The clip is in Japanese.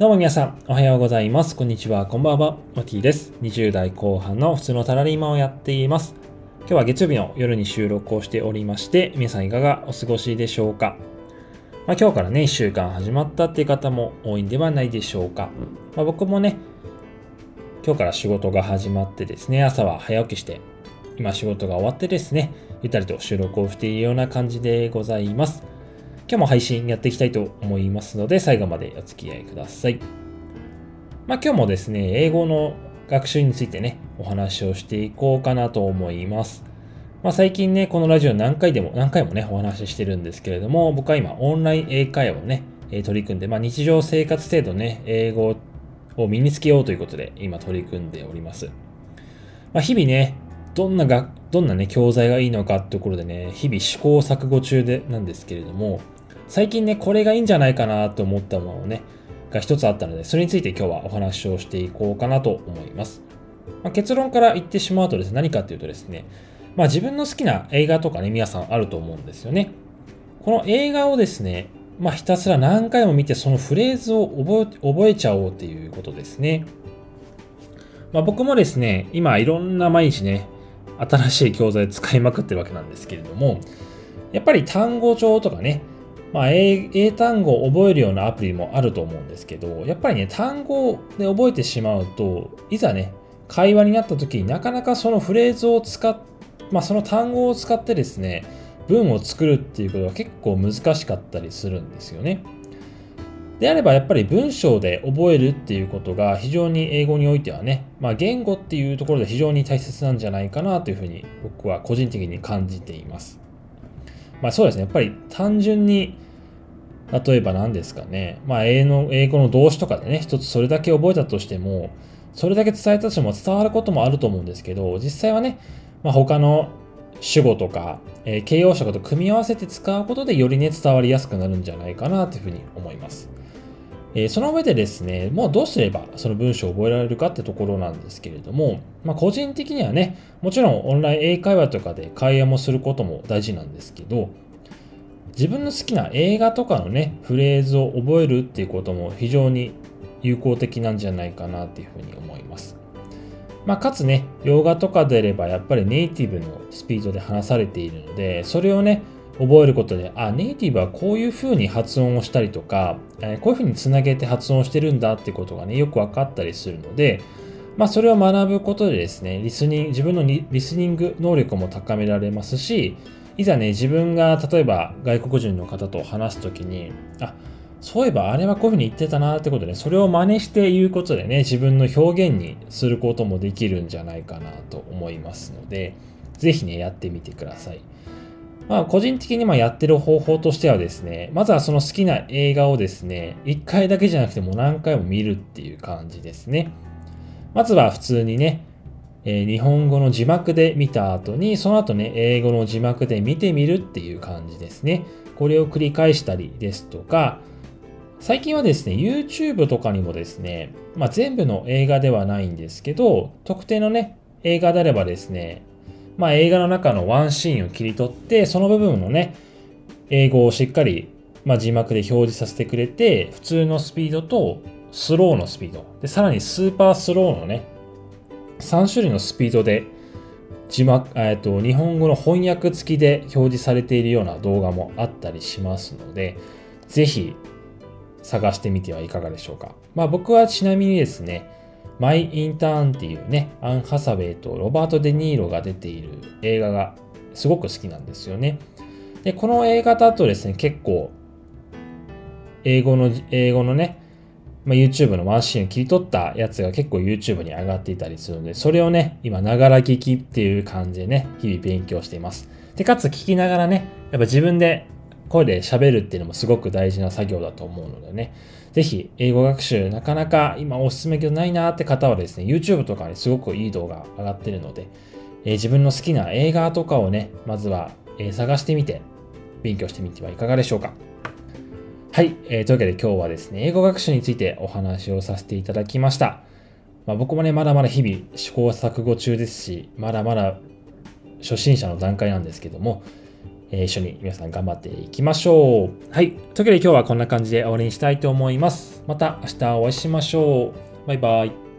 どうも皆さん、おはようございます。こんにちは、こんばんは。マティです。20代後半の普通のタラリーマンをやっています。今日は月曜日の夜に収録をしておりまして、皆さんいかがお過ごしでしょうか。まあ、今日からね、1週間始まったっていう方も多いんではないでしょうか。まあ、僕もね、今日から仕事が始まってですね、朝は早起きして、今仕事が終わってですね、ゆったりと収録をしているような感じでございます。今日も配信やっていきたいと思いますので、最後までお付き合いください。まあ今日もですね、英語の学習についてね、お話をしていこうかなと思います。まあ最近ね、このラジオ何回でも、何回もね、お話ししてるんですけれども、僕は今オンライン英会話をね、え取り組んで、まあ日常生活程度ね、英語を身につけようということで、今取り組んでおります。まあ日々ね、どんなが、どんなね、教材がいいのかってところでね、日々試行錯誤中でなんですけれども、最近ね、これがいいんじゃないかなと思ったものをね、が一つあったので、それについて今日はお話をしていこうかなと思います。まあ、結論から言ってしまうとですね、何かっていうとですね、まあ自分の好きな映画とかね、皆さんあると思うんですよね。この映画をですね、まあひたすら何回も見てそのフレーズを覚え覚えちゃおうっていうことですね。まあ僕もですね、今いろんな毎日ね、新しい教材使いまくってるわけなんですけれども、やっぱり単語帳とかね、まあ、英単語を覚えるようなアプリもあると思うんですけど、やっぱりね、単語で覚えてしまうと、いざね、会話になった時になかなかそのフレーズを使っ、まあ、その単語を使ってですね、文を作るっていうことが結構難しかったりするんですよね。であればやっぱり文章で覚えるっていうことが非常に英語においてはね、まあ、言語っていうところで非常に大切なんじゃないかなというふうに僕は個人的に感じています。まあそうですね、やっぱり単純に、例えば何ですかね、まあ英の英語の動詞とかでね、一つそれだけ覚えたとしても、それだけ伝えたとしても伝わることもあると思うんですけど、実際はね、まあ、他の主語とか、えー、形容詞とかと組み合わせて使うことでよりね、伝わりやすくなるんじゃないかなというふうに思います。えー、その上でですね、もうどうすればその文章を覚えられるかってところなんですけれども、まあ、個人的にはね、もちろんオンライン英会話とかで会話もすることも大事なんですけど、自分の好きな映画とかのね、フレーズを覚えるっていうことも非常に有効的なんじゃないかなっていうふうに思います。まあ、かつね、洋画とかであればやっぱりネイティブのスピードで話されているので、それをね、覚えることで、あ、ネイティブはこういう風に発音をしたりとか、え、こういう風につなげて発音してるんだってことがね、よく分かったりするので、まあ、それを学ぶことでですね、リスニング、自分のリスニング能力も高められますし、いざね、自分が例えば外国人の方と話すときに、あ、そういえばあれはこういうふうに言ってたなってことで、それを真似して言うことでね、自分の表現にすることもできるんじゃないかなと思いますので、ぜひね、やってみてください。まあ、個人的にまやってる方法としてはですね、まずはその好きな映画をですね、1回だけじゃなくてもう何回も見るっていう感じですね。まずは普通にね、えー、日本語の字幕で見た後に、その後ね、英語の字幕で見てみるっていう感じですね。これを繰り返したりですとか、最近はですね、YouTube とかにもですね、まあ、全部の映画ではないんですけど、特定のね、映画であればですね、まあ、映画の中のワンシーンを切り取って、その部分のね、英語をしっかり、まあ、字幕で表示させてくれて、普通のスピードとスローのスピード、で、さらにスーパースローのね、3種類のスピードで字幕、えっと、日本語の翻訳付きで表示されているような動画もあったりしますので、ぜひ探してみてはいかがでしょうか。まあ僕はちなみにですね、マイ・インターンっていうね、アン・ハサウェイとロバート・デ・ニーロが出ている映画がすごく好きなんですよね。で、この映画だとですね、結構、英語の、英語のね、まあ、YouTube のワンシーンを切り取ったやつが結構 YouTube に上がっていたりするので、それをね、今、ながら聞きっていう感じでね、日々勉強しています。で、かつ聞きながらね、やっぱ自分で声で喋るっていうのもすごく大事な作業だと思うのでね、ぜひ英語学習なかなか今おすすめけどないなって方はですね、YouTube とかにすごくいい動画上がってるので、えー、自分の好きな映画とかをね、まずは、え、探してみて勉強してみてはいかがでしょうか。はい、えー、というわけで今日はですね、英語学習についてお話をさせていただきました。まあ、僕もね、まだまだ日々試行錯誤中ですし、まだまだ初心者の段階なんですけども、え一緒に皆さん頑張っていきましょう。はい。というわけで今日はこんな感じで終わりにしたいと思います。また明日お会いしましょう。バイバイ。